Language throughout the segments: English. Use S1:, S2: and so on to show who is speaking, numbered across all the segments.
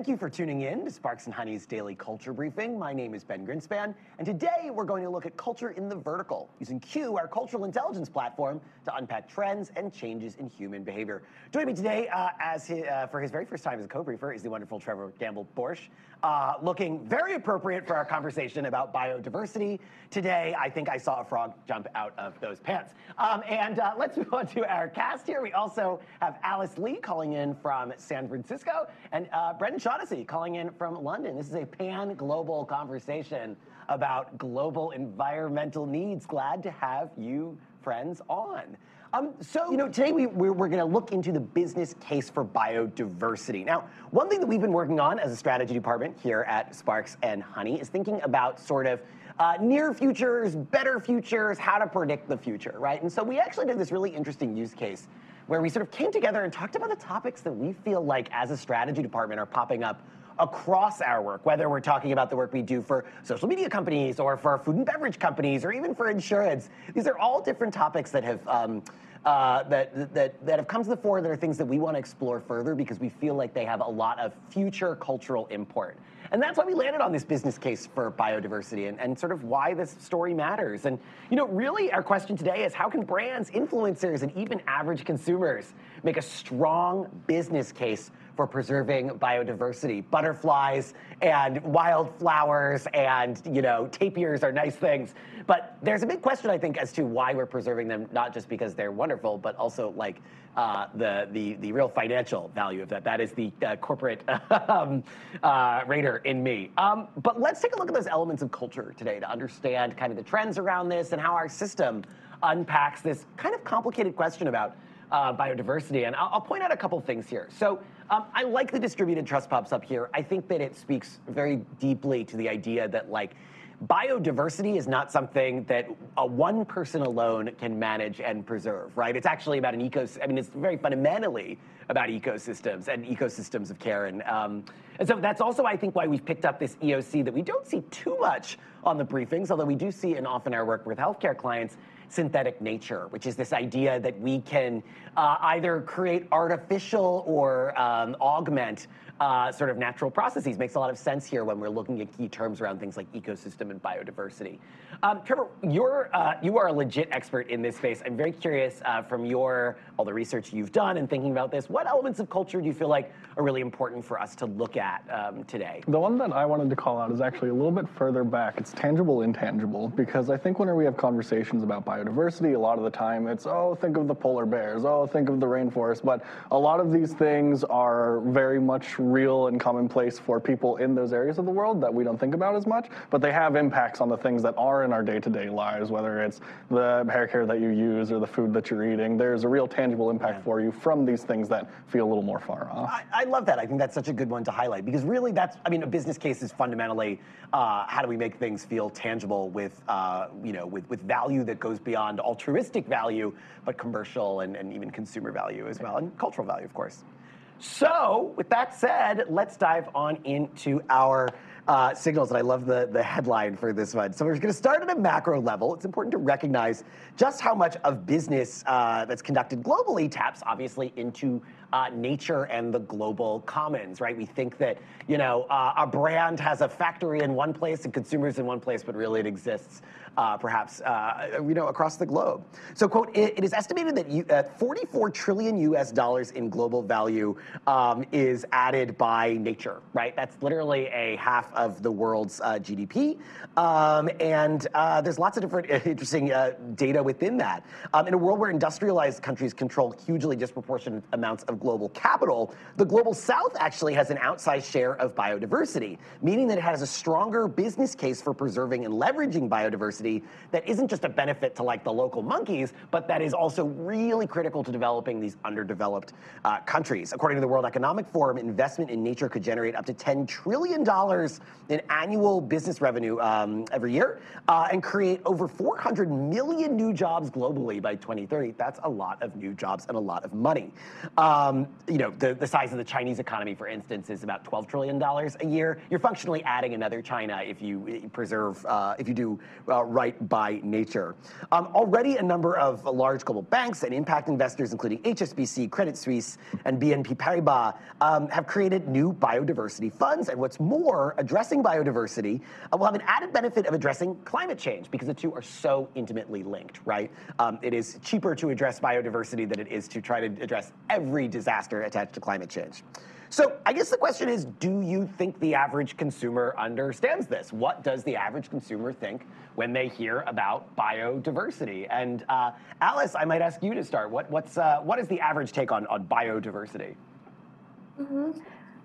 S1: Thank you for tuning in to Sparks and Honey's daily culture briefing. My name is Ben Grinspan, and today we're going to look at culture in the vertical using Q, our cultural intelligence platform, to unpack trends and changes in human behavior. Joining me today, uh, as uh, for his very first time as a co-briefer, is the wonderful Trevor Gamble Borsch, uh, looking very appropriate for our conversation about biodiversity. Today, I think I saw a frog jump out of those pants. Um, and uh, let's move on to our cast here. We also have Alice Lee calling in from San Francisco, and uh, Brendan Shaughnessy calling in from London. This is a pan global conversation about global environmental needs. Glad to have you, friends, on. Um, so, you know, today we, we're, we're going to look into the business case for biodiversity. Now, one thing that we've been working on as a strategy department here at Sparks and Honey is thinking about sort of uh, near futures, better futures, how to predict the future, right? And so we actually did this really interesting use case where we sort of came together and talked about the topics that we feel like as a strategy department are popping up across our work, whether we're talking about the work we do for social media companies or for food and beverage companies or even for insurance. These are all different topics that have. Um, uh, that, that, that have come to the fore that are things that we want to explore further because we feel like they have a lot of future cultural import. And that's why we landed on this business case for biodiversity and, and sort of why this story matters. And, you know, really our question today is how can brands, influencers, and even average consumers make a strong business case for preserving biodiversity. Butterflies and wildflowers and, you know, tapirs are nice things. But there's a big question, I think, as to why we're preserving them, not just because they're wonderful, but also like uh, the, the, the real financial value of that. That is the uh, corporate um, uh, raider in me. Um, but let's take a look at those elements of culture today to understand kind of the trends around this and how our system unpacks this kind of complicated question about uh, biodiversity. And I'll, I'll, point out a couple things here. So um, I like the distributed trust pops up here. I think that it speaks very deeply to the idea that like biodiversity is not something that a one person alone can manage and preserve, right? It's actually about an ecosystem. I mean, it's very fundamentally about ecosystems and ecosystems of care. And, um, and so that's also, I think, why we've picked up this EOC that we don't see too much on the briefings, although we do see in often our work with healthcare clients synthetic nature, which is this idea that we can uh, either create artificial or um, augment uh, sort of natural processes. Makes a lot of sense here when we're looking at key terms around things like ecosystem and biodiversity. Um, Trevor, you're, uh, you are a legit expert in this space. I'm very curious uh, from your all the research you've done and thinking about this. What elements of culture do you feel like really important for us to look at um, today?
S2: The one that I wanted to call out is actually a little bit further back. It's tangible, intangible, because I think whenever we have conversations about biodiversity, a lot of the time it's oh, think of the polar bears, oh, think of the rainforest. But a lot of these things are very much real and commonplace for people in those areas of the world that we don't think about as much, but they have impacts on the things that are in our day-to-day lives, whether it's the hair care that you use or the food that you're eating. There's a real tangible impact yeah. for you from these things that feel a little more far off.
S1: I, I, love that. I think that's such a good one to highlight because really that's, I mean, a business case is fundamentally uh, how do we make things feel tangible with, uh, you know, with, with value that goes beyond altruistic value, but commercial and, and even consumer value as well, and cultural value, of course. So, with that said, let's dive on into our uh, signals. And I love the, the headline for this one. So, we're going to start at a macro level. It's important to recognize just how much of business uh, that's conducted globally taps, obviously, into uh, nature and the global commons, right? We think that, you know, uh, a brand has a factory in one place and consumers in one place, but really it exists uh, perhaps, uh, you know, across the globe. So, quote, it, it is estimated that you, uh, 44 trillion US dollars in global value um, is added by nature, right? That's literally a half of the world's uh, GDP. Um, and uh, there's lots of different interesting uh, data within that. Um, in a world where industrialized countries control hugely disproportionate amounts of global capital, the global south actually has an outsized share of biodiversity, meaning that it has a stronger business case for preserving and leveraging biodiversity biodiversity that isn't just a benefit to like the local monkeys, but that is also really critical to developing these underdeveloped uh, countries. According to the World Economic Forum, investment in nature could generate up to $10 trillion in annual business revenue um, every year uh, and create over 400 million new jobs globally by 2030. That's a lot of new jobs and a lot of money. Um, you know, the, the size of the Chinese economy, for instance, is about $12 trillion a year. You're functionally adding another China if you preserve, uh, if you do uh, right by nature. Um, already, a number of large global banks and impact investors, including HSBC, Credit Suisse, and BNP Paribas, um, have created new biodiversity funds. And what's more, addressing biodiversity uh, will have an added benefit of addressing climate change because the two are so intimately linked, right? Um, it is cheaper to address biodiversity than it is to try to address every disaster attached to climate change. So I guess the question is, do you think the average consumer understands this? What does the average consumer think when they hear about biodiversity? And uh, Alice, I might ask you to start. What, what's, uh, what is the average take on, on biodiversity?
S3: Mm-hmm.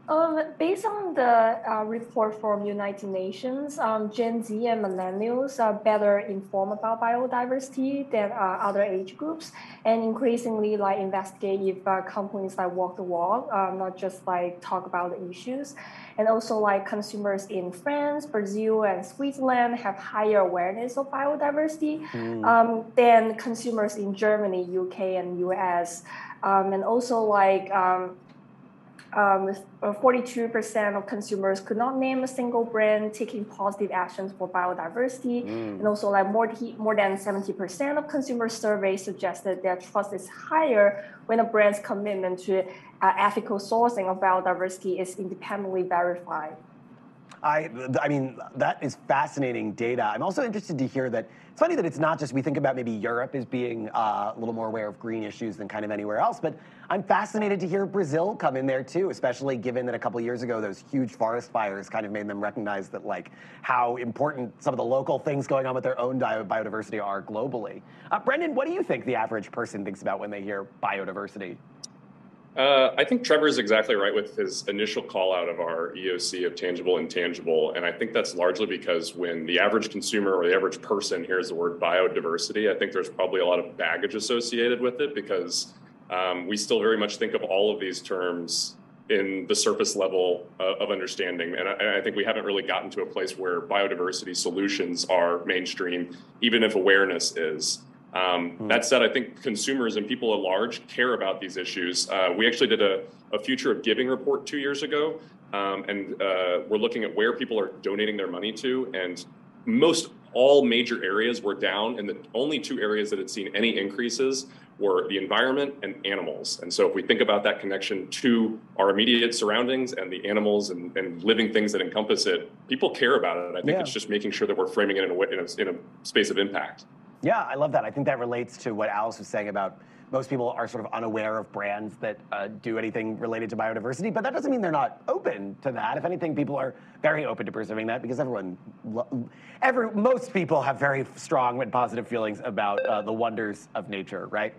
S3: Um, based on the uh, report from United Nations, um, Gen Z and millennials are better informed about biodiversity than uh, other age groups, and increasingly like investigate if uh, companies like walk the walk, uh, not just like talk about the issues. And also like consumers in France, Brazil, and Switzerland have higher awareness of biodiversity mm. um, than consumers in Germany, UK, and US. Um, and also like um, um, 42% of consumers could not name a single brand taking positive actions for biodiversity. Mm. And also, like more, more than 70% of consumer surveys suggested that their trust is higher when a brand's commitment to uh, ethical sourcing of biodiversity is independently verified.
S1: I, I mean, that is fascinating data. I'm also interested to hear that it's funny that it's not just we think about maybe Europe as being uh, a little more aware of green issues than kind of anywhere else, but I'm fascinated to hear Brazil come in there too, especially given that a couple years ago those huge forest fires kind of made them recognize that like how important some of the local things going on with their own biodiversity are globally. Uh, Brendan, what do you think the average person thinks about when they hear biodiversity?
S4: Uh, I think Trevor is exactly right with his initial call out of our EOC of tangible and tangible. And I think that's largely because when the average consumer or the average person hears the word biodiversity, I think there's probably a lot of baggage associated with it because um, we still very much think of all of these terms in the surface level uh, of understanding. And I, I, think we haven't really gotten to a place where biodiversity solutions are mainstream, even if awareness is. Um, mm. That said, I think consumers and people at large care about these issues. Uh, we actually did a, a, future of giving report two years ago, um, and uh, we're looking at where people are donating their money to. And most all major areas were down, and the only two areas that had seen any increases were the environment and animals. And so, if we think about that connection to our immediate surroundings and the animals and, and living things that encompass it, people care about it. I think yeah. it's just making sure that we're framing it in a, in a, in a space of impact.
S1: Yeah, I love that. I think that relates to what Alice was saying about most people are sort of unaware of brands that uh, do anything related to biodiversity, but that doesn't mean they're not open to that. If anything, people are very open to preserving that because everyone, every, most people have very strong and positive feelings about uh, the wonders of nature, right?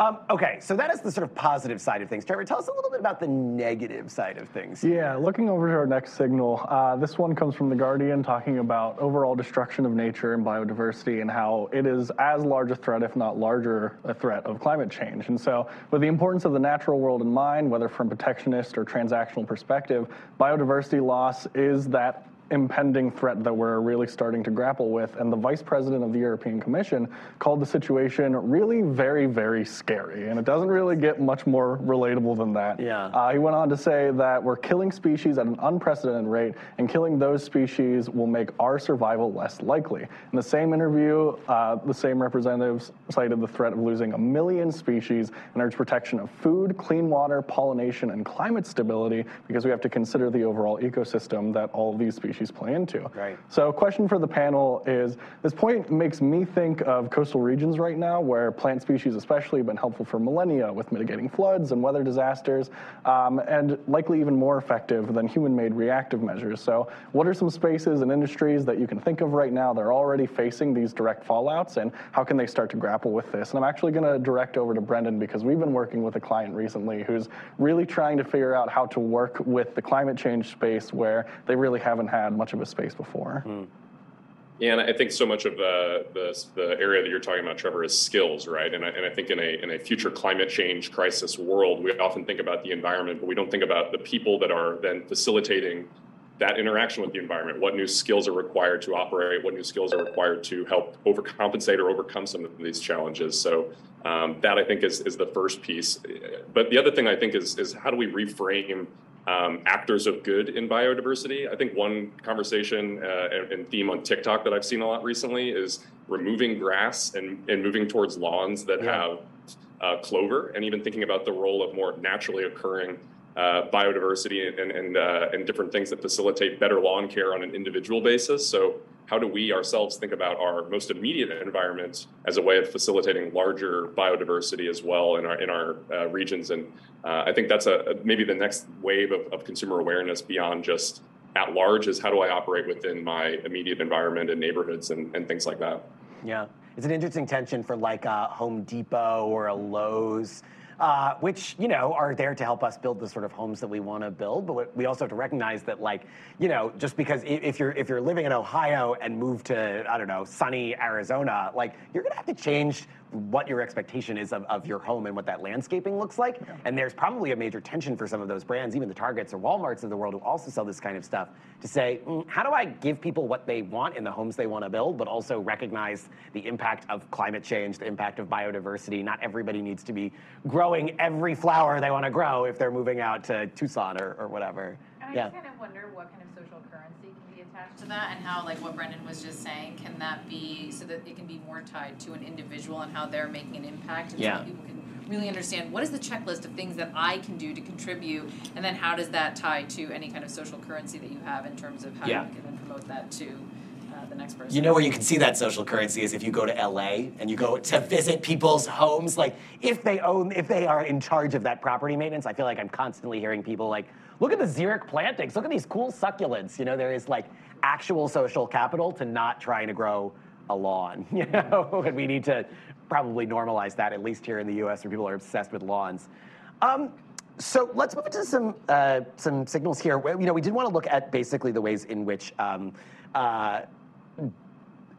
S1: Um, okay, so that is the sort of positive side of things. Trevor, tell us a little bit about the negative side of things.
S2: Yeah, looking over to our next signal, uh, this one comes from The Guardian talking about overall destruction of nature and biodiversity and how it is as large a threat, if not larger, a threat of climate change. And so, with the importance of the natural world in mind, whether from protectionist or transactional perspective, biodiversity loss is that impending threat that we're really starting to grapple with. And the vice president of the European Commission called the situation really very, very scary. And it doesn't really get much more relatable than that.
S1: Yeah. Uh,
S2: he went on to say that we're killing species at an unprecedented rate, and killing those species will make our survival less likely. In the same interview, uh, the same representatives cited the threat of losing a million species and urged protection of food, clean water, pollination, and climate stability because we have to consider the overall ecosystem that all of these species species play into.
S1: Right.
S2: So, question for the panel is: This point makes me think of coastal regions right now, where plant species, especially, have been helpful for millennia with mitigating floods and weather disasters, um, and likely even more effective than human-made reactive measures. So, what are some spaces and industries that you can think of right now that are already facing these direct fallouts, and how can they start to grapple with this? And I'm actually going to direct over to Brendan because we've been working with a client recently who's really trying to figure out how to work with the climate change space where they really haven't had had much of a space before. Mm.
S4: Yeah, and I think so much of the, the, the area that you're talking about, Trevor, is skills, right? And I, and I think in a in a future climate change crisis world, we often think about the environment, but we don't think about the people that are then facilitating that interaction with the environment. What new skills are required to operate? What new skills are required to help overcompensate or overcome some of these challenges? So um, that I think is is the first piece. But the other thing I think is is how do we reframe um, actors of good in biodiversity. I think one conversation uh, and, and, theme on TikTok that I've seen a lot recently is removing grass and, and moving towards lawns that yeah. have uh, clover, and even thinking about the role of more naturally occurring uh, biodiversity and, and, uh, and different things that facilitate better lawn care on an individual basis. So how do we ourselves think about our most immediate environment as a way of facilitating larger biodiversity as well in our in our uh, regions? And uh, I think that's a, maybe the next wave of, of consumer awareness beyond just at large is how do I operate within my immediate environment and neighborhoods and, and things like that.
S1: Yeah, it's an interesting tension for like a Home Depot or a Lowe's uh, which you know are there to help us build the sort of homes that we want to build. But we also have to recognize that, like, you know, just because if you're if you're living in Ohio and move to I don't know sunny Arizona, like you're gonna have to change what your expectation is of, of your home and what that landscaping looks like. Yeah. And there's probably a major tension for some of those brands, even the Targets or Walmarts of the world who also sell this kind of stuff, to say, mm, how do I give people what they want in the homes they want to build, but also recognize the impact of climate change, the impact of biodiversity. Not everybody needs to be growing every flower they want to grow if they're moving out to Tucson or, or whatever.
S5: And I yeah. just kind of wonder what kind of social currency can be attached to that and how, like what Brendan was just saying, can that be so that it can be more tied to an individual and how they're making an impact and
S1: yeah.
S5: so people can really understand what is the checklist of things that I can do to contribute and then how does that tie to any kind of social currency that you have in terms of how yeah. you can then promote that to uh, the next person.
S1: You know where you can see that social currency is if you go to LA and you go to visit people's homes. Like if they own, if they are in charge of that property maintenance, I feel like I'm constantly hearing people like, look at the xeric plantings, look at these cool succulents. You know, there is like actual social capital to not trying to grow a lawn, you know, and we need to probably normalize that, at least here in the US where people are obsessed with lawns. Um, so let's move into some uh, some signals here. You know, we did want to look at basically the ways in which um, uh,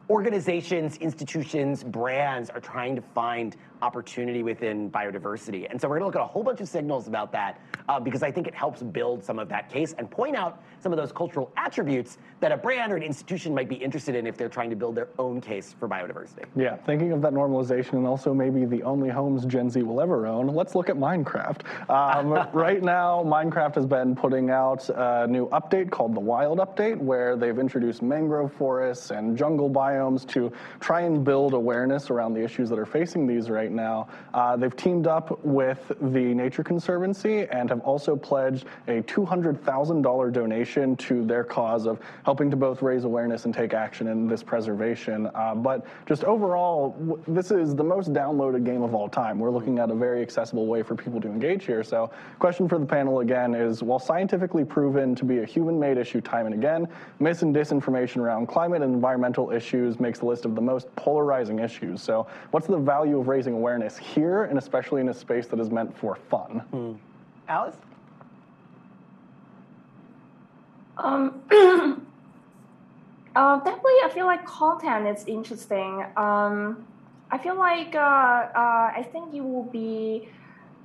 S1: organizations, institutions, brands are trying to find opportunity within biodiversity. And so we're going to look at a whole bunch of signals about that uh, because I think it helps build some of that case and point out some of those cultural attributes that a brand or an institution might be interested in if they're trying to build their own case for biodiversity.
S2: Yeah, thinking of that normalization and also maybe the only homes Gen Z will ever own, let's look at Minecraft. Um, right now, Minecraft has been putting out a new update called the Wild Update where they've introduced mangrove forests and jungle biomes to try and build awareness around the issues that are facing these right now. Uh, they've teamed up with the Nature Conservancy and have also pledged a $200,000 donation to their cause of helping to both raise awareness and take action in this preservation. Uh, but just overall, this is the most downloaded game of all time. We're looking at a very accessible way for people to engage here. So, question for the panel again is while scientifically proven to be a human made issue time and again, mis and disinformation around climate and environmental issues makes the list of the most polarizing issues. So, what's the value of raising awareness here, and especially in a space that is meant for fun.
S1: Hmm. Alice?
S3: Um, uh, definitely, I feel like content is interesting. Um, I feel like uh, uh, I think it will be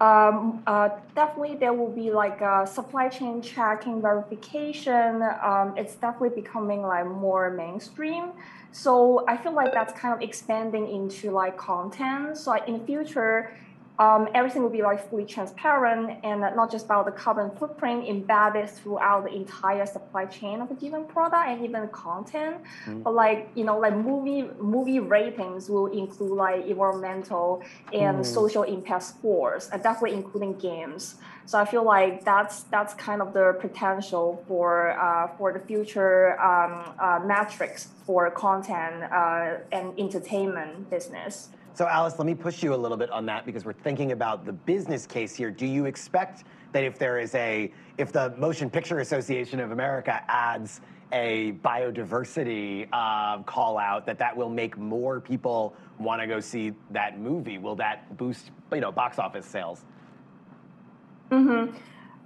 S3: um, uh, definitely there will be like a supply chain tracking verification. Um, it's definitely becoming like more mainstream. So I feel like that's kind of expanding into like content. So in the future, um, everything will be like fully transparent and not just about the carbon footprint embedded throughout the entire supply chain of a given product and even content. Mm. But like you know, like movie movie ratings will include like environmental and mm. social impact scores, and definitely including games. So I feel like that's that's kind of the potential for uh, for the future um, uh, metrics for content uh, and entertainment business.
S1: So Alice, let me push you a little bit on that because we're thinking about the business case here. Do you expect that if there is a, if the Motion Picture Association of America adds a biodiversity uh, call out, that that will make more people want to go see that movie? Will that boost, you know, box office sales?
S3: Mm-hmm.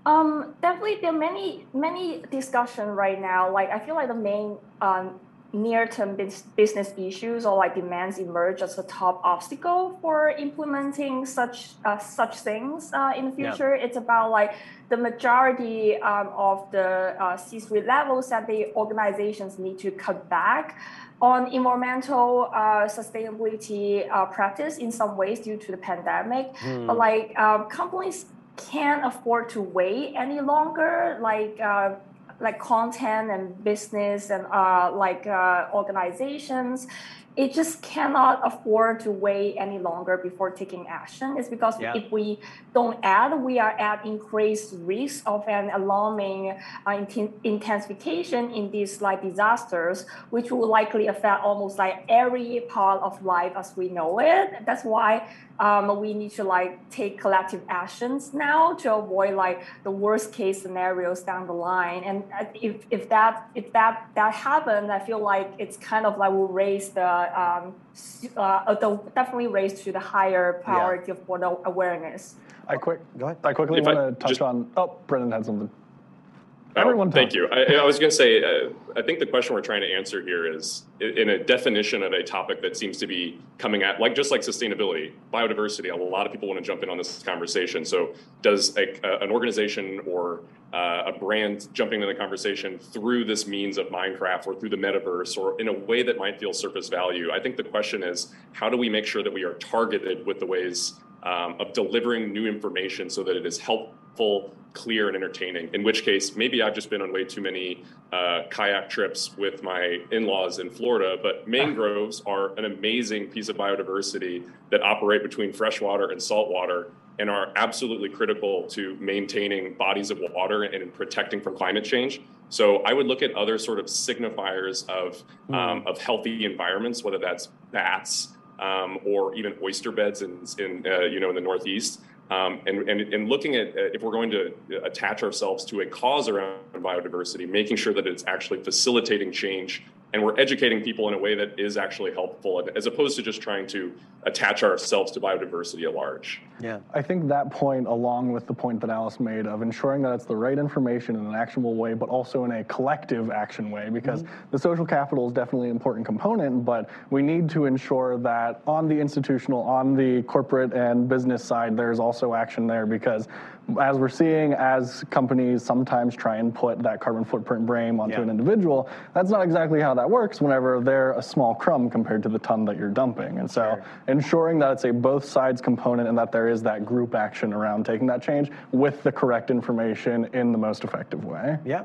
S3: Um, definitely, there are many many discussion right now. Like I feel like the main um, near-term business issues or like demands emerge as a top obstacle for implementing such uh, such things uh, in the future. Yeah. It's about like the majority um, of the uh, C-suite levels that the organizations need to cut back on environmental uh, sustainability uh, practice in some ways due to the pandemic. Mm. But like um, companies can't afford to wait any longer. Like uh, like content and business and uh, like uh, organizations it just cannot afford to wait any longer before taking action. It's because yeah. if we don't add, we are at increased risk of an alarming uh, intensification in these like disasters, which will likely affect almost like every part of life as we know it. That's why um, we need to like take collective actions now to avoid like the worst case scenarios down the line. And uh, if, if that if that that happens, I feel like it's kind of like will raise the um, uh, definitely raise to the higher priority yeah. for the awareness.
S2: I quick go ahead. I quickly want to touch just, on. Oh, Brendan had something. Everyone,
S4: thank you. I, I was going to say, uh, I think the question we're trying to answer here is in a definition of a topic that seems to be coming at, like just like sustainability, biodiversity. A lot of people want to jump in on this conversation. So, does a, an organization or uh, a brand jumping in the conversation through this means of Minecraft or through the metaverse or in a way that might feel surface value? I think the question is, how do we make sure that we are targeted with the ways um, of delivering new information so that it is helpful clear and entertaining. In which case, maybe I've just been on way too many uh, kayak trips with my in laws in Florida, but mangroves are an amazing piece of biodiversity that operate between freshwater and saltwater and are absolutely critical to maintaining bodies of water and protecting from climate change. So I would look at other sort of signifiers of, hmm. um, of healthy environments, whether that's bats um, or even oyster beds in, in uh, you know in the Northeast. Um, and, and, and, looking at if we're going to attach ourselves to a cause around biodiversity, making sure that it's actually facilitating change and we're educating people in a way that is actually helpful as opposed to just trying to attach ourselves to biodiversity at large.
S2: Yeah. I think that point, along with the point that Alice made of ensuring that it's the right information in an actionable way, but also in a collective action way, because mm-hmm. the social capital is definitely an important component, but we need to ensure that on the institutional, on the corporate and business side, there's also action there because as we're seeing, as companies sometimes try and put that carbon footprint blame onto yeah. an individual, that's not exactly how that works whenever they're a small crumb compared to the ton that you're dumping. And so sure. ensuring that it's a both sides component and that there is that group action around taking that change with the correct information in the most effective way.
S1: Yeah.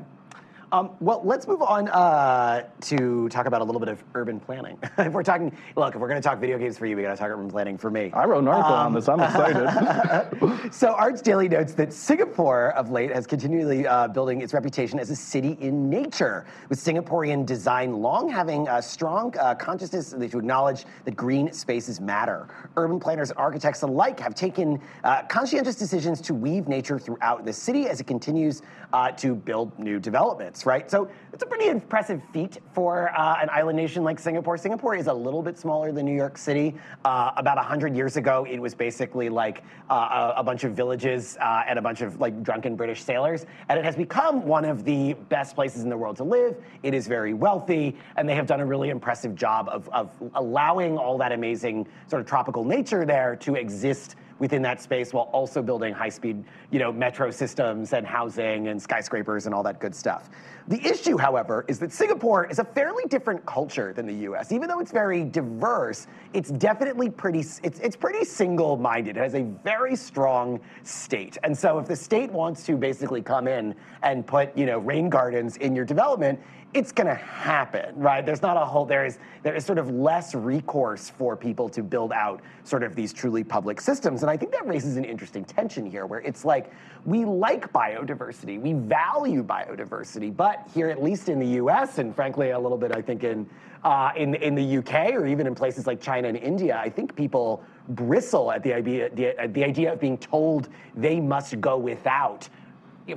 S1: Um, well, let's move on uh, to talk about a little bit of urban planning. if we're talking, look, if we're going to talk video games for you, we got to talk urban planning for me.
S2: I wrote an article um, on this. I'm excited.
S1: so, ArchDaily notes that Singapore of late has continually uh, building its reputation as a city in nature, with Singaporean design long having a strong uh, consciousness to acknowledge that green spaces matter. Urban planners and architects alike have taken uh, conscientious decisions to weave nature throughout the city as it continues uh, to build new developments right? So it's a pretty impressive feat for uh, an island nation like Singapore. Singapore is a little bit smaller than New York City. Uh, about 100 years ago, it was basically like uh, a, a, bunch of villages uh, and a bunch of like drunken British sailors. And it has become one of the best places in the world to live. It is very wealthy, and they have done a really impressive job of, of allowing all that amazing sort of tropical nature there to exist within that space while also building high-speed, you know, metro systems and housing and skyscrapers and all that good stuff. The issue, however, is that Singapore is a fairly different culture than the U.S. Even though it's very diverse, it's definitely pretty it's it's pretty single-minded. It has a very strong state, and so if the state wants to basically come in and put you know rain gardens in your development, it's going to happen, right? There's not a whole, there is, there is sort of less recourse for people to build out sort of these truly public systems. And I think that raises an interesting tension here where it's like, we like biodiversity, we value biodiversity, but here, at least in the US, and frankly, a little bit, I think, in, uh, in, in the UK or even in places like China and India, I think people bristle at the idea, the, the idea of being told they must go without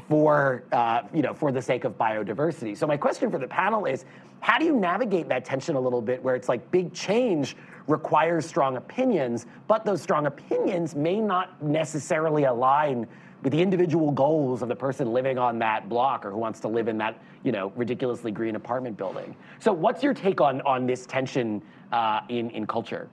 S1: for uh, you know for the sake of biodiversity. So my question for the panel is, how do you navigate that tension a little bit, where it's like big change requires strong opinions, but those strong opinions may not necessarily align with the individual goals of the person living on that block or who wants to live in that you know ridiculously green apartment building. So what's your take on on this tension uh, in in culture?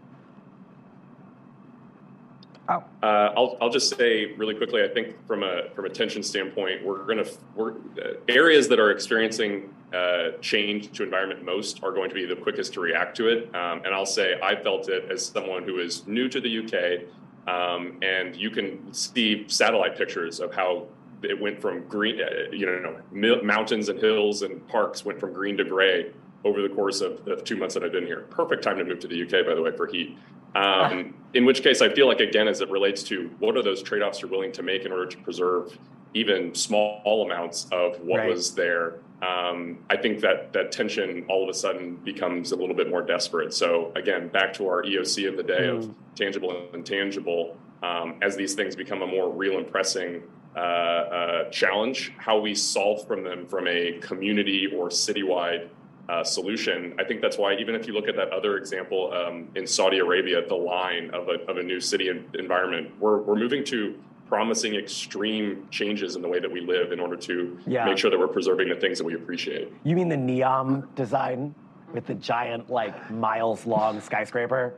S4: Oh. Uh, I'll, I'll just say really quickly. I think from a from a tension standpoint, we're going to we're uh, areas that are experiencing uh, change to environment most are going to be the quickest to react to it. Um, and I'll say I felt it as someone who is new to the UK, Um, and you can see satellite pictures of how it went from green, uh, you know, mountains and hills and parks went from green to gray over the course of the two months that I've been here. Perfect time to move to the UK, by the way, for heat. Um, in which case, I feel like again, as it relates to what are those trade-offs you're willing to make in order to preserve even small amounts of what right. was there. Um, I think that that tension all of a sudden becomes a little bit more desperate. So again, back to our EOC of the day mm. of tangible and intangible. Um, as these things become a more real and pressing uh, uh, challenge, how we solve from them from a community or citywide uh, solution. I think that's why, even if you look at that other example um, in Saudi Arabia, the line of a, of a new city environment, we're, we're moving to promising extreme changes in the way that we live in order to yeah. make sure that we're preserving the things that we appreciate.
S1: You mean the Neom design with the giant, like miles long skyscraper?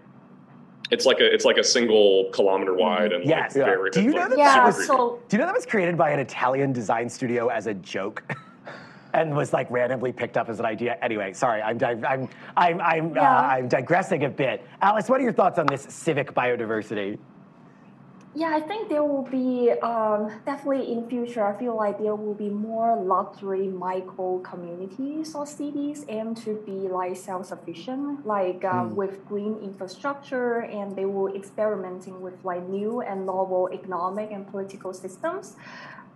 S4: It's like a it's like a single kilometer wide and
S1: yes.
S4: Like yeah. very,
S1: do you know like, that? Yeah, so, do you know that was created by an Italian design studio as a joke? and was like randomly picked up as an idea. Anyway, sorry, I'm I'm I'm I'm, uh, yeah. uh, I'm digressing a bit. Alice, what are your thoughts on this civic biodiversity?
S3: Yeah, I think there will be um, definitely in future. I feel like there will be more luxury micro communities or cities aim to be like self-sufficient, like uh, mm. with green infrastructure, and they will experimenting with like new and novel economic and political systems.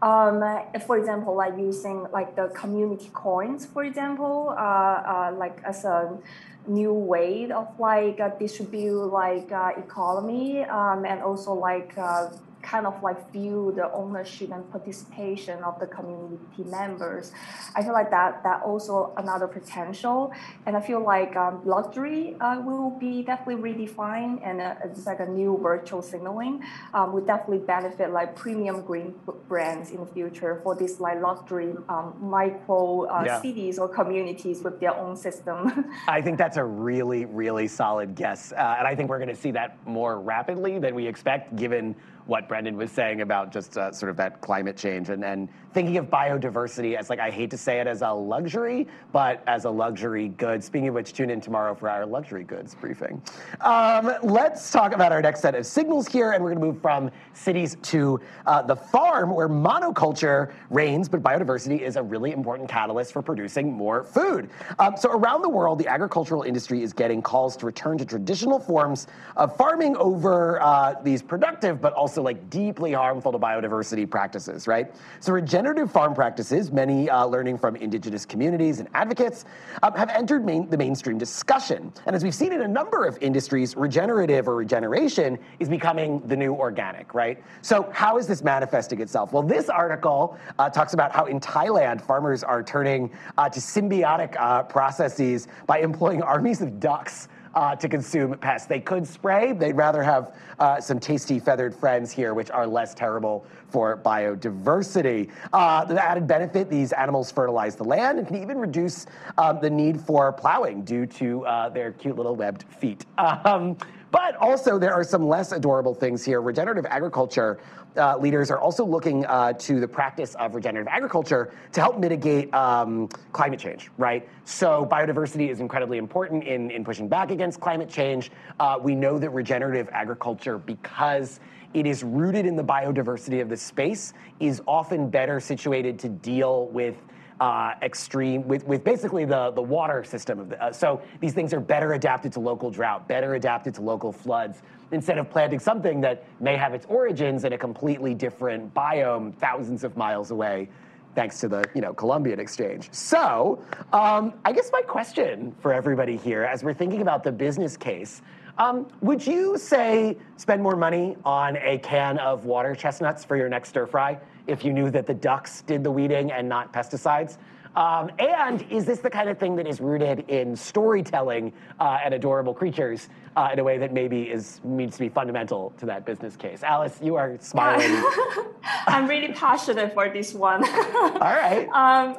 S3: Um, for example, like using like the community coins, for example, uh, uh, like as a new way of like uh, distribute like uh, economy um, and also like uh, kind of like feel the ownership and participation of the community members. I feel like that that also another potential, and I feel like um, luxury uh, will be definitely redefined, and uh, it's like a new virtual signaling um, will definitely benefit like premium green brands in the future for these like luxury um, micro uh, yeah. cities or communities with their own system.
S1: I think that's a really really solid guess, uh, and I think we're going to see that more rapidly than we expect, given what Brendan was saying about just uh, sort of that climate change and, and thinking of biodiversity as like, I hate to say it as a luxury, but as a luxury good. Speaking of which, tune in tomorrow for our luxury goods briefing. Um, let's talk about our next set of signals here, and we're gonna move from cities to uh, the farm where monoculture reigns, but biodiversity is a really important catalyst for producing more food. Um, so around the world, the agricultural industry is getting calls to return to traditional forms of farming over uh, these productive, but also also like deeply harmful to biodiversity practices, right? So regenerative farm practices, many uh, learning from indigenous communities and advocates, um, have entered main, the mainstream discussion. And as we've seen in a number of industries, regenerative or regeneration is becoming the new organic, right? So how is this manifesting itself? Well, this article uh, talks about how in Thailand, farmers are turning uh, to symbiotic uh, processes by employing armies of ducks uh, to consume pests. They could spray. They'd rather have uh, some tasty feathered friends here, which are less terrible for biodiversity. Uh, the added benefit, these animals fertilize the land and can even reduce um, the need for plowing due to uh, their cute little webbed feet. Um, but also, there are some less adorable things here. Regenerative agriculture uh, leaders are also looking uh, to the practice of regenerative agriculture to help mitigate um, climate change, right? So biodiversity is incredibly important in, in pushing back against climate change. Uh, we know that regenerative agriculture, because it is rooted in the biodiversity of the space, is often better situated to deal with uh, extreme with, with basically the, the water system of the, uh, so these things are better adapted to local drought better adapted to local floods instead of planting something that may have its origins in a completely different biome thousands of miles away thanks to the you know Columbian exchange. So um, I guess my question for everybody here, as we're thinking about the business case, um, would you say spend more money on a can of water chestnuts for your next stir fry if you knew that the ducks did the weeding and not pesticides? Um, and is this the kind of thing that is rooted in storytelling uh, and adorable creatures uh, in a way that maybe is needs to be fundamental to that business case? Alice, you are smiling.
S3: Yeah. I'm really passionate for this one.
S1: All right.
S3: Um,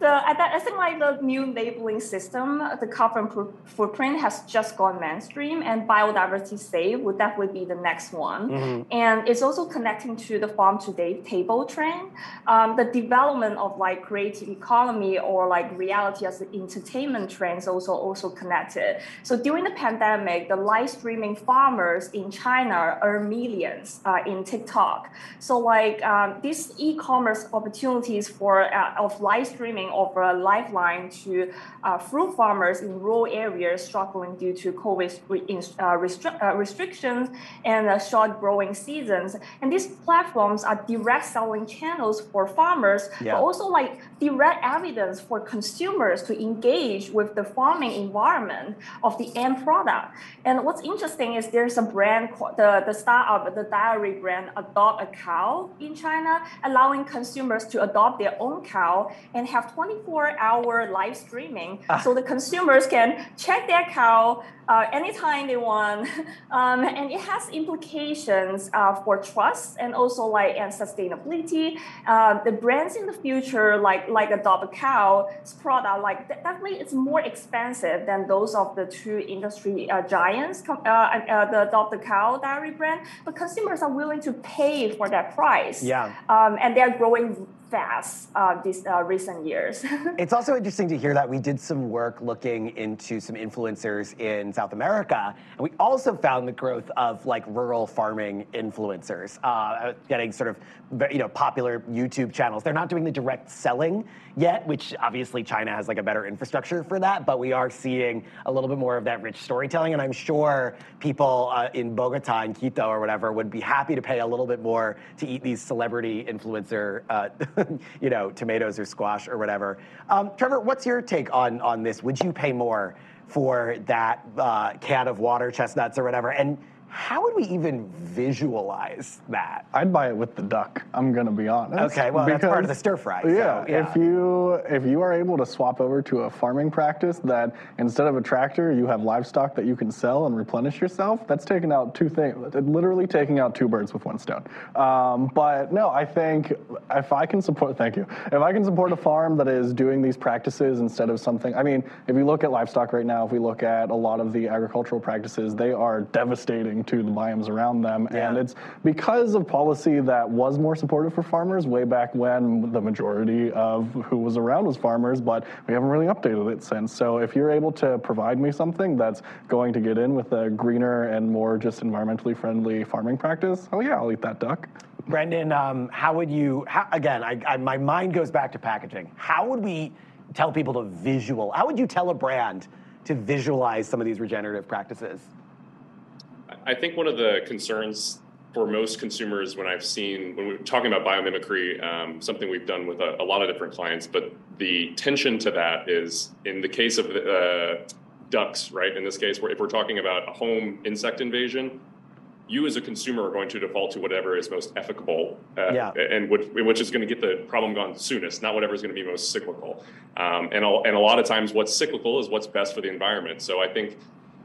S3: the, I, think like the new labeling system, the carbon footprint has just gone mainstream, and biodiversity save would definitely be the next one. Mm-hmm. And it's also connecting to the farm to table trend. Um, the development of like creative economy or like reality as an entertainment trends also also connected. So during the pandemic, the live streaming farmers in China earn millions uh, in TikTok. So like um, these e-commerce opportunities for uh, of live streaming offer a lifeline to uh, fruit farmers in rural areas struggling due to COVID restri- restrictions and short growing seasons. And these platforms are direct selling channels for farmers, yeah. but also like direct evidence for consumers to engage with the farming environment of the end product. And what's interesting is there's a brand, the, the startup, the dairy brand, Adopt a Cow in China, allowing consumers to adopt their own cow and have 24 hour live streaming. Ah. So the consumers can check their cow uh, anytime they want. Um, and it has implications uh, for trust and also like and sustainability. Uh, the brands in the future, like like Adopt a Cow's product, like definitely it's more expensive than those of the two industry uh, giants, uh, uh, the Adopt a Cow dairy brand. But consumers are willing to pay for that price.
S1: Yeah.
S3: Um, and they're growing fast uh, these uh, recent years.
S1: it's also interesting to hear that we did some work looking into some influencers in South America, and we also found the growth of like rural farming influencers, uh, getting sort of you know popular YouTube channels. They're not doing the direct selling yet, which obviously China has like a better infrastructure for that, but we are seeing a little bit more of that rich storytelling, and I'm sure people uh, in Bogota and Quito or whatever would be happy to pay a little bit more to eat these celebrity influencer uh, you know, tomatoes or squash or whatever. Um, Trevor, what's your take on on this? Would you pay more for that uh, can of water chestnuts or whatever? And how would we even visualize that?
S2: I'd buy it with the duck. I'm gonna be honest.
S1: Okay, well because, that's part of the stir fry.
S2: Yeah,
S1: so, yeah,
S2: if you if you are able to swap over to a farming practice that instead of a tractor you have livestock that you can sell and replenish yourself, that's taking out two things. Literally taking out two birds with one stone. Um, but no, I think if I can support, thank you. If I can support a farm that is doing these practices instead of something, I mean, if you look at livestock right now, if we look at a lot of the agricultural practices, they are devastating to the biomes around them. Yeah. And it's because of policy that was more supportive for farmers way back when the majority of who was around was farmers, but we haven't really updated it since. So if you're able to provide me something that's going to get in with a greener and more just environmentally friendly farming practice, oh yeah, I'll eat that duck.
S1: Brendan, um, how would you, how, again, I, I, my mind goes back to packaging. How would we tell people to visual, how would you tell a brand to visualize some of these regenerative practices?
S4: I think one of the concerns for most consumers when I've seen when we're talking about biomimicry, um, something we've done with a, a, lot of different clients, but the tension to that is in the case of uh, ducks, right? In this case, where if we're talking about a home insect invasion, you as a consumer are going to default to whatever is most efficable uh, yeah. and which, which, is going to get the problem gone soonest, not whatever is going to be most cyclical. Um, and, a, and a lot of times, what's cyclical is what's best for the environment. So I think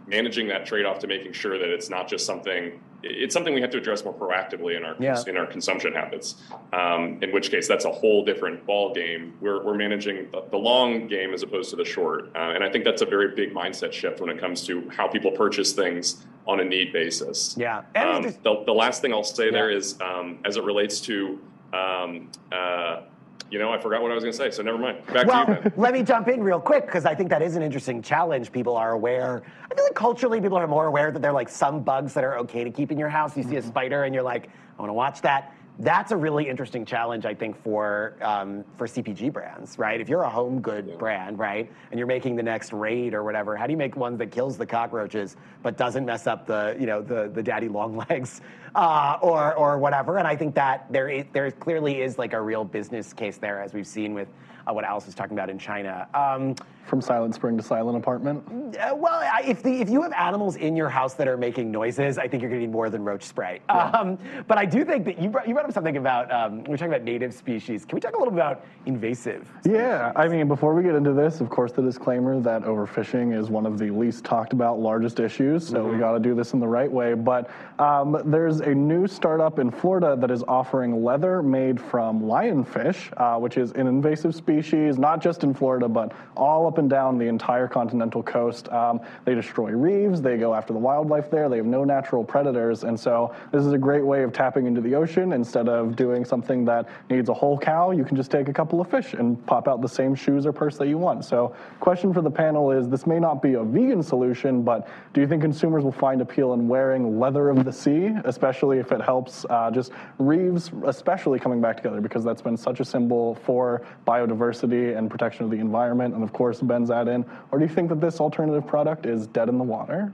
S4: managing that trade-off to making sure that it's not just something it's something we have to address more proactively in our yeah. in our consumption habits. Um, in which case that's a whole different ball game we're, we're managing the, the long game as opposed to the short. Uh, and i think that's a very big mindset shift when it comes to how people purchase things on a need basis.
S1: Yeah.
S4: Um, the, the last thing i'll say yeah. there is um, as it relates to um, uh, you know, I forgot what I was going to say, so never mind. Back
S1: well,
S4: to you, Ben.
S1: let me jump in real quick because I think that is an interesting challenge. People are aware. I feel like culturally, people are more aware that there are like some bugs that are okay to keep in your house. You see a spider and you're like, I want to watch that that's a really interesting challenge, I think, for um, for CPG brands, right? If you're a home good yeah. brand, right, and you're making the next raid or whatever, how do you make one that kills the cockroaches but doesn't mess up the you know the the daddy long legs uh, or or whatever? And I think that there is, there clearly is like a real business case there, as we've seen with uh, what Alice was talking about in China. Um,
S2: From Silent Spring to Silent Apartment?
S1: Uh, well, if, the, if you have animals in your house that are making noises, I think you're going to need more than roach spray. Yeah. Um, but I do think that you brought, you brought up something about, um, we're talking about native species. Can we talk a little about invasive?
S2: Species? Yeah, I mean, before we get into this, of course, the disclaimer that overfishing is one of the least talked about, largest issues. So mm-hmm. we got to do this in the right way. But um, there's a new startup in Florida that is offering leather made from lionfish, uh, which is an invasive species species, not just in Florida, but all up and down the entire continental coast. Um, they destroy reefs, they go after the wildlife there, they have no natural predators, and so this is a great way of tapping into the ocean instead of doing something that needs a whole cow, you can just take a couple of fish and pop out the same shoes or purse that you want. So, question for the panel is: This may not be a vegan solution, but do you think consumers will find appeal in wearing leather of the sea, especially if it helps uh, just reefs, especially coming back together, because that's been such a symbol for biodiversity and protection of the environment, and of course, benzene. Or do you think that this alternative product is dead in the water?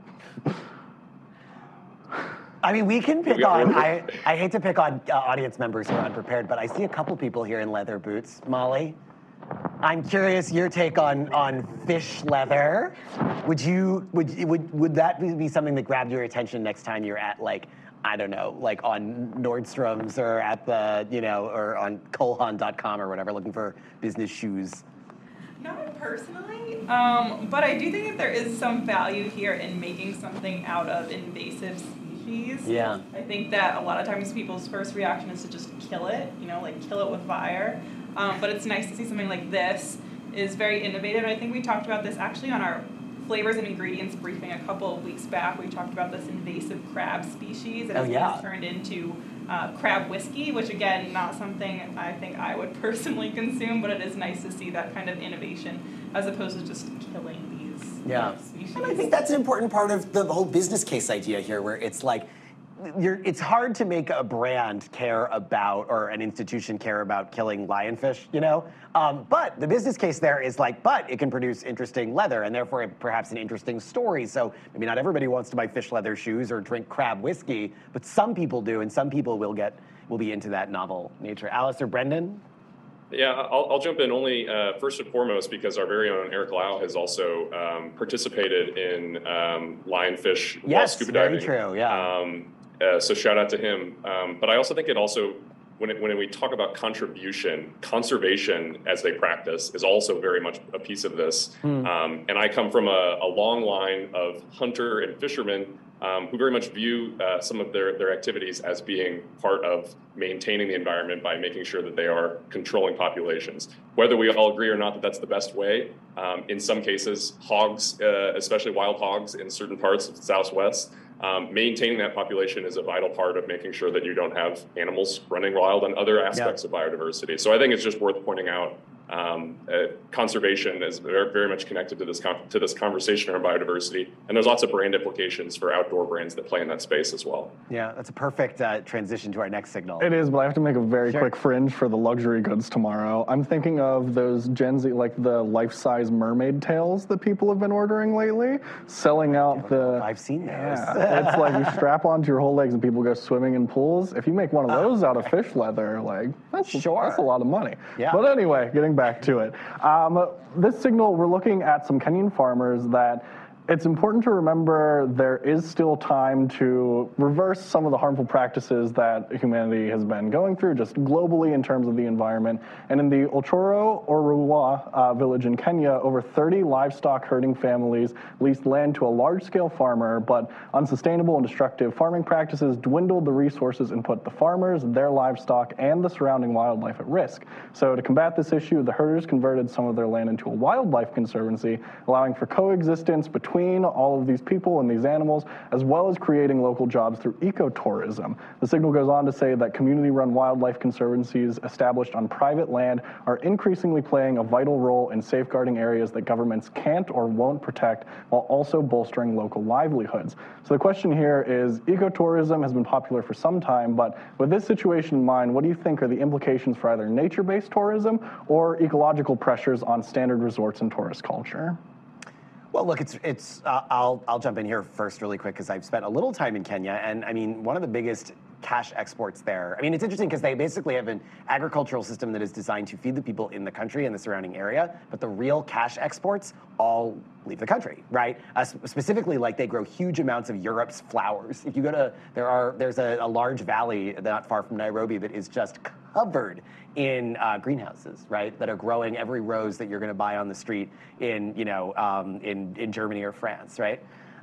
S1: I mean, we can pick on. I, I hate to pick on uh, audience members who are unprepared, but I see a couple people here in leather boots. Molly, I'm curious your take on on fish leather. Would you would would would that be something that grabbed your attention next time you're at like I don't know, like on Nordstrom's or at the you know or on ColeHaan.com or whatever, looking for business shoes?
S6: Not personally, um, but I do think that there is some value here in making something out of invasive species.
S1: Yeah.
S6: I think that a lot of times people's first reaction is to just kill it, you know, like kill it with fire. Um, but it's nice to see something like this is very innovative. I think we talked about this actually on our flavors and ingredients briefing a couple of weeks back. We talked about this invasive crab species that
S1: Oh,
S6: has
S1: yeah.
S6: been turned into uh, crab whiskey, which again, not something I think I would personally consume, but it is nice to see that kind of innovation as opposed to just killing these
S1: Yeah.
S6: species.
S1: And I think that's an important part of the whole business case idea here, where it's like, you're, it's hard to make a brand care about or an institution care about killing lionfish, you know. Um, but the business case there is like, but it can produce interesting leather and therefore perhaps an interesting story. So maybe not everybody wants to buy fish leather shoes or drink crab whiskey, but some people do, and some people will get will be into that novel nature. Alice or Brendan?
S4: Yeah, I'll, I'll jump in only uh, first and foremost because our very own Eric Lau has also um, participated in um, lionfish while scuba diving.
S1: Yes, very true, yeah.
S4: Um, uh, so shout out to him. Um, but I also think it also when it, when we talk about contribution, conservation as they practice is also very much a piece of this.
S1: Hmm.
S4: Um, and I come from a, a long line of hunter and fishermen um, who very much view uh, some of their, their activities as being part of maintaining the environment by making sure that they are controlling populations. Whether we all agree or not that that's the best way, um, in some cases, hogs, uh, especially wild hogs in certain parts of the Southwest, um, maintaining that population is a vital part of making sure that you don't have animals running wild and other aspects of biodiversity. So I think it's just worth pointing out um, uh, conservation is very, very much connected to this con- to this conversation around biodiversity, and there's lots of brand implications for outdoor brands that play in that space as well.
S1: Yeah, that's a perfect uh, transition to our next signal.
S2: It is, but I have to make a very
S1: Sure.
S2: quick fringe for the luxury goods tomorrow. I'm thinking of those Gen Z, like the life-size mermaid tails that people have been ordering lately, selling out the.
S1: I've seen those.
S2: Yeah, it's like you strap onto your whole legs and people go swimming in pools. If you make one of those out of fish leather, like that's,
S1: Sure.
S2: that's a lot of money.
S1: Yeah.
S2: But anyway, getting back to it, um, this signal we're looking at some Kenyan farmers that. It's important to remember there is still time to reverse some of the harmful practices that humanity has been going through, just globally in terms of the environment. And in the Ochoro Orua uh, village in Kenya, over 30 livestock herding families leased land to a large scale farmer, but unsustainable and destructive farming practices dwindled the resources and put the farmers, their livestock, and the surrounding wildlife at risk. So, to combat this issue, the herders converted some of their land into a wildlife conservancy, allowing for coexistence between all of these people and these animals, as well as creating local jobs through ecotourism. The signal goes on to say that community run wildlife conservancies established on private land are increasingly playing a vital role in safeguarding areas that governments can't or won't protect while also bolstering local livelihoods. So the question here is ecotourism has been popular for some time, but with this situation in mind, what do you think are the implications for either nature based tourism or ecological pressures on standard resorts and tourist culture?
S1: Well, look, it's it's. Uh, I'll I'll jump in here first, really quick, because I've spent a little time in Kenya, and I mean, one of the biggest cash exports there. I mean, it's interesting because they basically have an agricultural system that is designed to feed the people in the country and the surrounding area, but the real cash exports all leave the country, right? Uh, specifically, like they grow huge amounts of Europe's flowers. If you go to there are there's a, a large valley not far from Nairobi that is just covered in uh, greenhouses, right? That are growing every rose that you're going to buy on the street in, you know, um, in in Germany or France, right?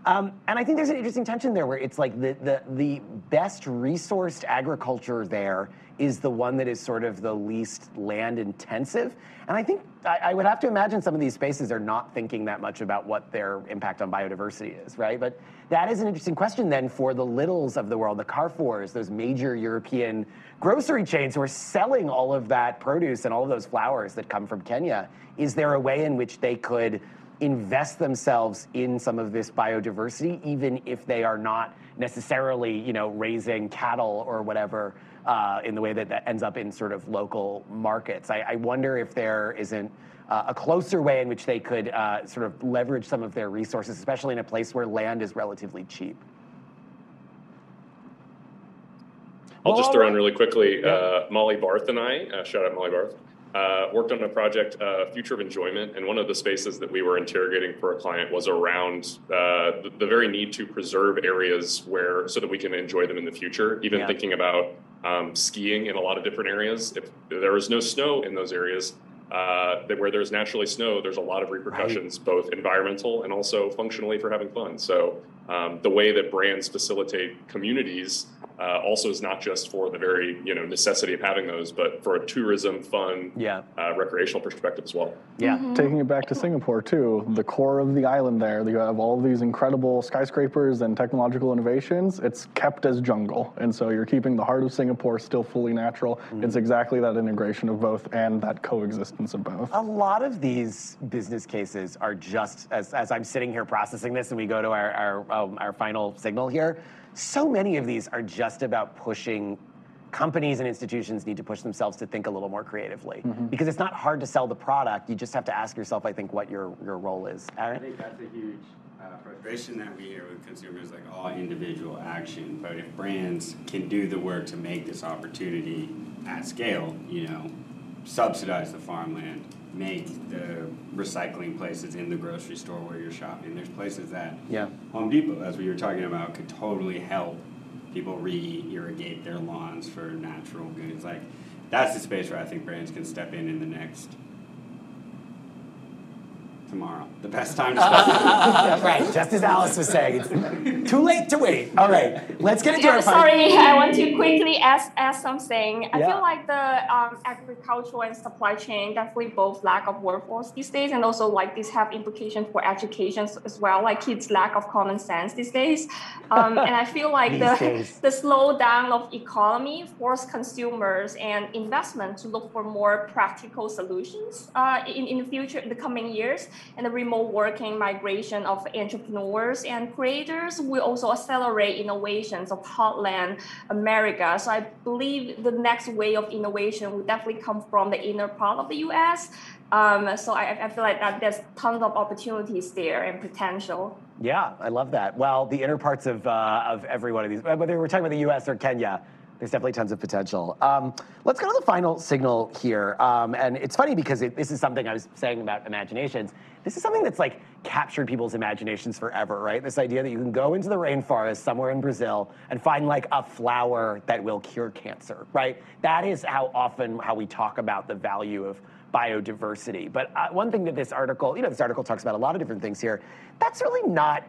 S1: Um, and I think there's an interesting tension there where it's like the, the, the best resourced agriculture there is the one that is sort of the least land intensive. And I think I, I, would have to imagine some of these spaces are not thinking that much about what their impact on biodiversity is, right? But that is an interesting question then for the Lidls of the world, the Carrefours, those major European grocery chains who are selling all of that produce and all of those flowers that come from Kenya. Is there a way in which they could invest themselves in some of this biodiversity, even if they are not necessarily, you know, raising cattle or whatever uh, in the way that that ends up in sort of local markets. I, I wonder if there isn't uh, a closer way in which they could uh, sort of leverage some of their resources, especially in a place where land is relatively cheap.
S4: I'll just throw in really quickly. Uh, Molly Barth and I, uh, shout out Molly Barth, uh, worked on a project, uh, Future of Enjoyment, and one of the spaces that we were interrogating for a client was around uh, the, the, very need to preserve areas where so that we can enjoy them in the future. Even yeah. thinking about um, skiing in a lot of different areas. If there is no snow in those areas, uh, that where there's naturally snow, there's a lot of repercussions, right. both environmental and also functionally for having fun. So um, the way that brands facilitate communities uh, also is not just for the very you know necessity of having those, but for a tourism, fun, yeah. uh, recreational perspective as well.
S2: Yeah, mm-hmm. taking it back to Singapore too, the core of the island there, you have all these incredible skyscrapers and technological innovations. It's kept as jungle, and so you're keeping the heart of Singapore still fully natural. Mm-hmm. It's exactly that integration of both and that coexistence of both.
S1: A lot of these business cases are just as as I'm sitting here processing this, and we go to our our, um, our final signal here. So many of these are just about pushing companies and institutions need to push themselves to think a little more creatively. Mm-hmm. because it's not hard to sell the product. You just have to ask yourself i think what your, your role is.
S7: Aaron? i think that's a huge uh, frustration that we hear with consumers like all individual action. But if brands can do the work to make this opportunity at scale you know subsidize the farmland make the recycling places in the grocery store where you're shopping. There's places that yeah. Home Depot, as we were talking about, could totally help people re-irrigate their lawns for natural goods. Like that's the space where I think brands can step in in the next tomorrow. The best time to start.
S1: right, just as Alice was saying, it's too late to wait. All right, let's get into
S3: yeah,
S1: our.
S3: Sorry, I want to quickly ask, ask something. I yeah. feel like the um, agricultural and supply chain definitely both lack of workforce these days, and also like these have implications for education as well. Like kids' lack of common sense these days, um, and I feel like the days. the slowdown of economy force consumers and investment to look for more practical solutions uh, in in the future, in the coming years and the remote working migration of entrepreneurs and creators will also accelerate innovations of Heartland America. So I believe the next wave of innovation will definitely come from the inner part of the US. Um, so I, I feel like that there's tons of opportunities there and potential.
S1: Yeah, I love that. Well, the inner parts of, uh, of every one of these, whether we're talking about the US or Kenya, there's definitely tons of potential. Um, let's go to the final signal here. Um, and it's funny because it, this is something I was saying about imaginations. This is something that's like captured people's imaginations forever, right? This idea that you can go into the rainforest somewhere in Brazil and find like a flower that will cure cancer, right? That is how often how we talk about the value of biodiversity. But uh, one thing that this article, you know, this article talks about a lot of different things here. That's really not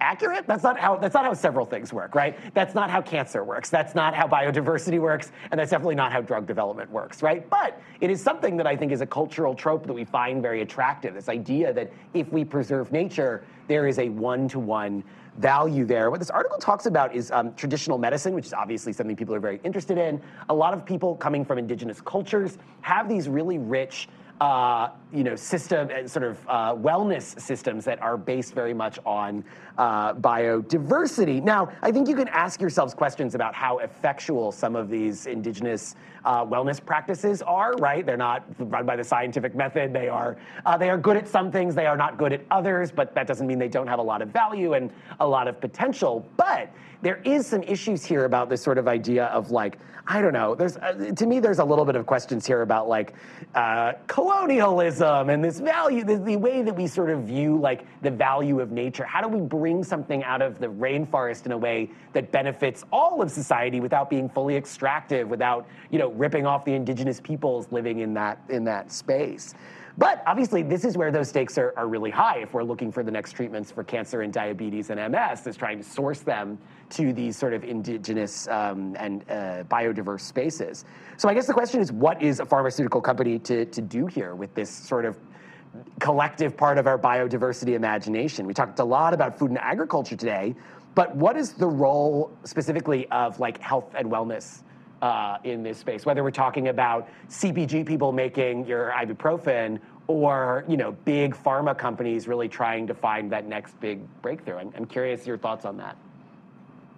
S1: accurate. That's not how that's not how several things work, right? That's not how cancer works. That's not how biodiversity works, and that's definitely not how drug development works, right? But it is something that I think is a cultural trope that we find very attractive. This idea that if we preserve nature, there is a one-to-one value there. What this article talks about is um, traditional medicine, which is obviously something people are very interested in. A lot of people coming from indigenous cultures have these really rich uh, you know, system and sort of uh, wellness systems that are based very much on uh, biodiversity. Now, I think you can ask yourselves questions about how effectual some of these indigenous uh, wellness practices are. Right? They're not run by the scientific method. They are uh, they are good at some things. They are not good at others. But that doesn't mean they don't have a lot of value and a lot of potential. But there is some issues here about this sort of idea of like I don't know. There's uh, to me there's a little bit of questions here about like uh, colonialism and this value, the, the, way that we sort of view like the value of nature. How do we bring something out of the rainforest in a way that benefits all of society without being fully extractive, without you know ripping off the indigenous peoples living in that in that space? But obviously, this is where those stakes are, are really high if we're looking for the next treatments for cancer and diabetes and MS, is trying to source them to these sort of indigenous um, and uh, biodiverse spaces. So I guess the question is, what is a pharmaceutical company to, to do here with this sort of collective part of our biodiversity imagination? We talked a lot about food and agriculture today, but what is the role specifically of like health and wellness Uh, in this space? Whether we're talking about CPG people making your ibuprofen or you know big pharma companies really trying to find that next big breakthrough. I'm, I'm curious your thoughts on that.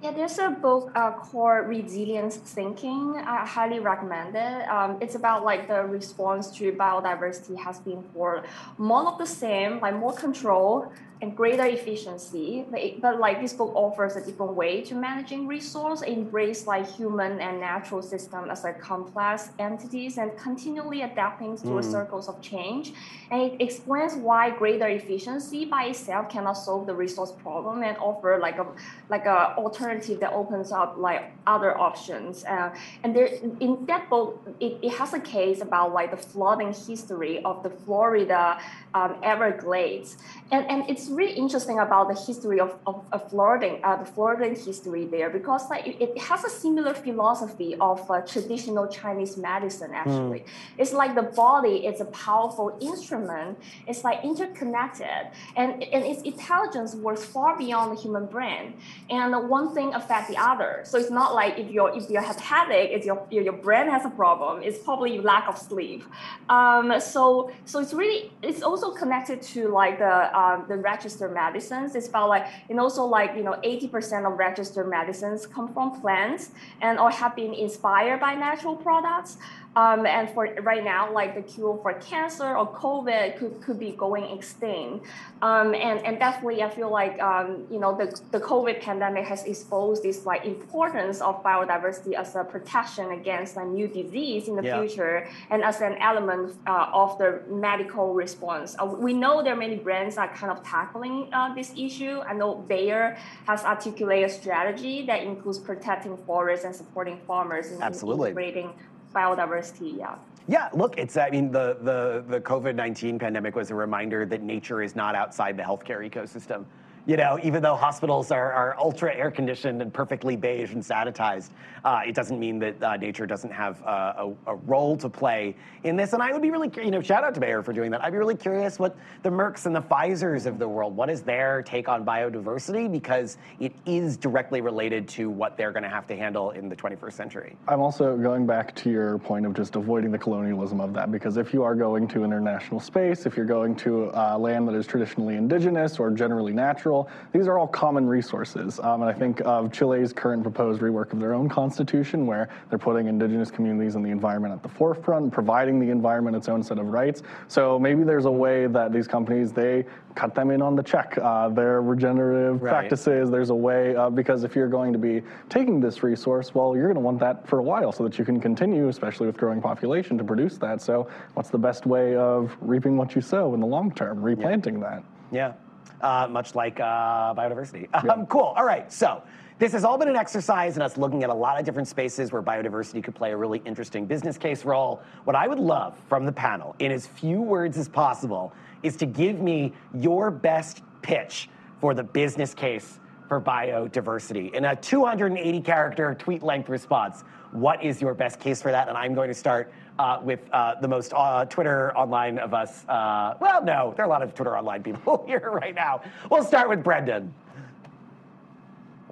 S3: Yeah, there's a book uh, called Resilience Thinking. I highly recommend it. Um, it's about like the response to biodiversity has been for more of the same, like more control, and greater efficiency. But, but like this book offers a different way to managing resource, embrace like human and natural system as like complex entities and continually adapting to mm. circles of change. And it explains why greater efficiency by itself cannot solve the resource problem and offer like a like a alternative that opens up like other options. Uh, and there in that book, it, it has a case about like the flooding history of the Florida um, Everglades. And, and it's really interesting about the history of, of, of flooding, uh, the flooding history there, because like it, it has a similar philosophy of uh, traditional Chinese medicine, actually. Mm. It's like the body is a powerful instrument, it's like interconnected, and, and its intelligence works far beyond the human brain. And one thing affects the other. So it's not like if, you're, if you have headache, it's your, your brain has a problem, it's probably lack of sleep. Um, so, so it's really, it's also connected to like the um, the registered medicines. It's about like and also like you know 80% of registered medicines come from plants and or have been inspired by natural products. Um, and for right now, like the cure for cancer or COVID could, could be going extinct. Um, and, and definitely, I feel like, um, you know, the, the COVID pandemic has exposed this like importance of biodiversity as a protection against a new disease in the yeah. future and as an element uh, of the medical response. Uh, we know there are many brands that are kind of tackling uh, this issue. I know Bayer has articulated a strategy that includes protecting forests and supporting farmers and
S1: Absolutely.
S3: integrating biodiversity. Yeah.
S1: Yeah, look, it's I mean the the the COVID-19 pandemic was a reminder that nature is not outside the healthcare ecosystem. You know, even though hospitals are, are ultra air conditioned and perfectly beige and sanitized, uh, it doesn't mean that uh, nature doesn't have uh, a, a, role to play in this. And I would be really, you know, shout out to Bayer for doing that. I'd be really curious what the Mercks and the Pfizer's of the world, what is their take on biodiversity? Because it is directly related to what they're going to have to handle in the 21st century.
S2: I'm also going back to your point of just avoiding the colonialism of that, because if you are going to international space, if you're going to uh, land that is traditionally indigenous or generally natural, These are all common resources. Um, and I think of Chile's current proposed rework of their own constitution, where they're putting indigenous communities and the environment at the forefront, providing the environment its own set of rights. So maybe there's a way that these companies, they cut them in on the check, uh, their regenerative right. practices. There's a way, uh, because if you're going to be taking this resource, well, you're going to want that for a while so that you can continue, especially with growing population, to produce that. So what's the best way of reaping what you sow in the long term, replanting
S1: yeah.
S2: that?
S1: Yeah uh, much like uh, biodiversity. Um, cool. All right. So this has all been an exercise in us looking at a lot of different spaces where biodiversity could play a really interesting business case role. What I would love from the panel, in as few words as possible, is to give me your best pitch for the business case for biodiversity. In a 280 character tweet length response, what is your best case for that? And I'm going to start uh, with uh, the most uh, Twitter online of us. Uh, well, no, there are a lot of Twitter online people here right now. We'll start with Brendan.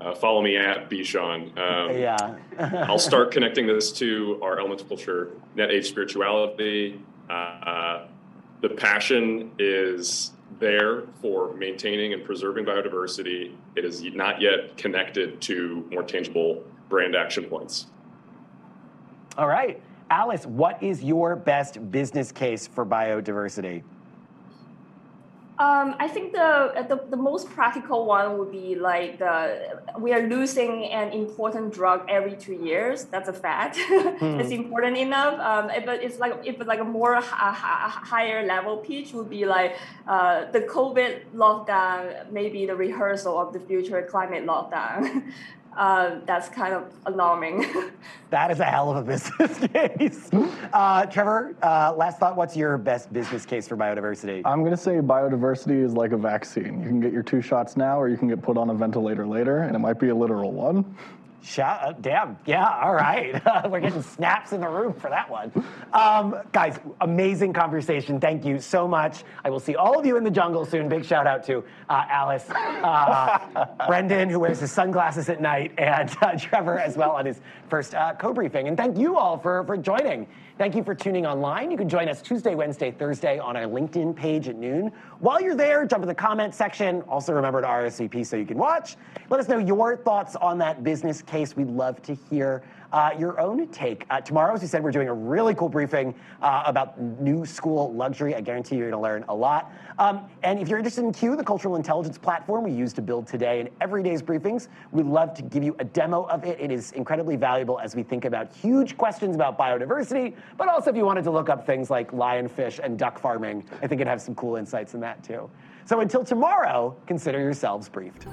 S4: Uh, follow me at Bishon.
S1: Um, yeah.
S4: I'll start connecting this to our elemental culture, net age spirituality. Uh, the passion is there for maintaining and preserving biodiversity. It is not yet connected to more tangible brand action points.
S1: All right. Alice, what is your best business case for biodiversity?
S3: Um, I think the, the, the most practical one would be like the we are losing an important drug every two years. That's a fact. Hmm. it's important enough. Um, but it's like if like a more a higher level pitch would be like uh, the COVID lockdown, maybe the rehearsal of the future climate lockdown. uh, that's kind of alarming.
S1: that is a hell of a business case. Uh, Trevor, uh, last thought. What's your best business case for biodiversity?
S2: I'm going to say biodiversity is like a vaccine. You can get your two shots now, or you can get put on a ventilator later, and it might be a literal one.
S1: Shout, uh, damn, yeah, all right. We're getting snaps in the room for that one. Um, guys, amazing conversation. Thank you so much. I will see all of you in the jungle soon. Big shout out to uh, Alice, uh, Brendan, who wears his sunglasses at night, and uh, Trevor as well on his first uh, co briefing. And thank you all for, for joining. Thank you for tuning online. You can join us Tuesday, Wednesday, Thursday on our LinkedIn page at noon. While you're there, jump in the comment section. Also, remember to RSVP so you can watch. Let us know your thoughts on that business case. We'd love to hear uh, your own take. Uh, tomorrow, as we said, we're doing a really cool briefing uh, about new school luxury. I guarantee you're going to learn a lot. Um, and if you're interested in Q, the cultural intelligence platform we use to build today and every day's briefings, we'd love to give you a demo of it. It is incredibly valuable as we think about huge questions about biodiversity, but also if you wanted to look up things like lionfish and duck farming, I think it'd have some cool insights in that too. So until tomorrow, consider yourselves briefed.